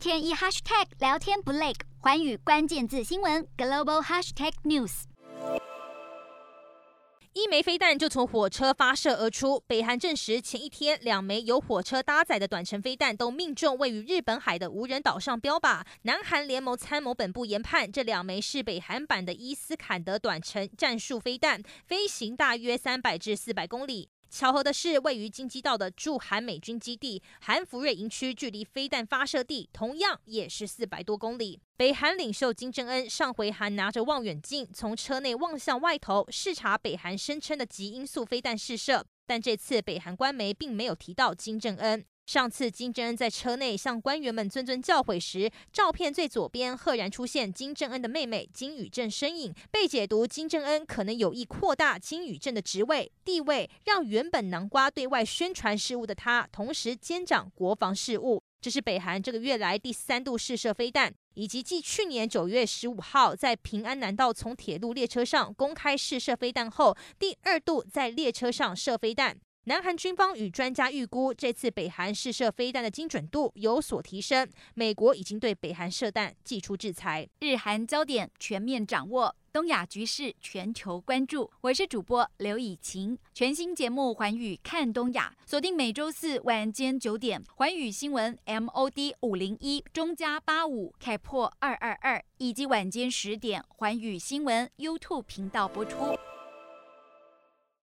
天一 hashtag 聊天不累，寰宇关键字新闻 global hashtag news。一枚飞弹就从火车发射而出。北韩证实，前一天两枚由火车搭载的短程飞弹都命中位于日本海的无人岛上标靶。南韩联盟参谋本部研判，这两枚是北韩版的伊斯坎德短程战术飞弹，飞行大约三百至四百公里。巧合的是，位于京畿道的驻韩美军基地韩福瑞营区，距离飞弹发射地同样也是四百多公里。北韩领袖金正恩上回还拿着望远镜从车内望向外头视察北韩声称的极音速飞弹试射，但这次北韩官媒并没有提到金正恩。上次金正恩在车内向官员们谆谆教诲时，照片最左边赫然出现金正恩的妹妹金宇正身影，被解读金正恩可能有意扩大金宇正的职位地位，让原本南瓜对外宣传事务的他，同时兼掌国防事务。这是北韩这个月来第三度试射飞弹，以及继去年九月十五号在平安南道从铁路列车上公开试射飞弹后，第二度在列车上射飞弹。南韩军方与专家预估，这次北韩试射飞弹的精准度有所提升。美国已经对北韩射弹祭出制裁。日韩焦点全面掌握，东亚局势全球关注。我是主播刘以晴，全新节目《寰宇看东亚》，锁定每周四晚间九点，寰宇新闻 MOD 五零一中加八五开破二二二，以及晚间十点，寰宇新闻 YouTube 频道播出。